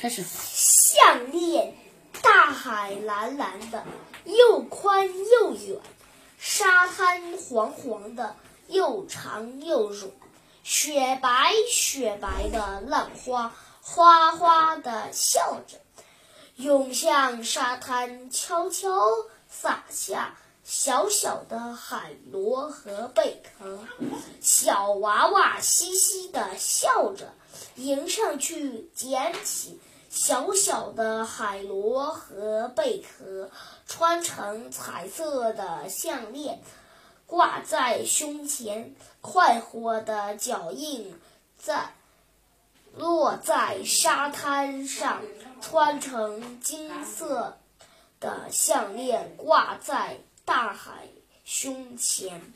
开始。项链，大海蓝蓝的，又宽又远；沙滩黄黄的，又长又软。雪白雪白的浪花，哗哗地笑着，涌向沙滩，悄悄洒下小小的海螺和贝壳。小娃娃嘻嘻地笑着，迎上去捡起小小的海螺和贝壳，穿成彩色的项链。挂在胸前，快活的脚印在落在沙滩上，穿成金色的项链挂在大海胸前。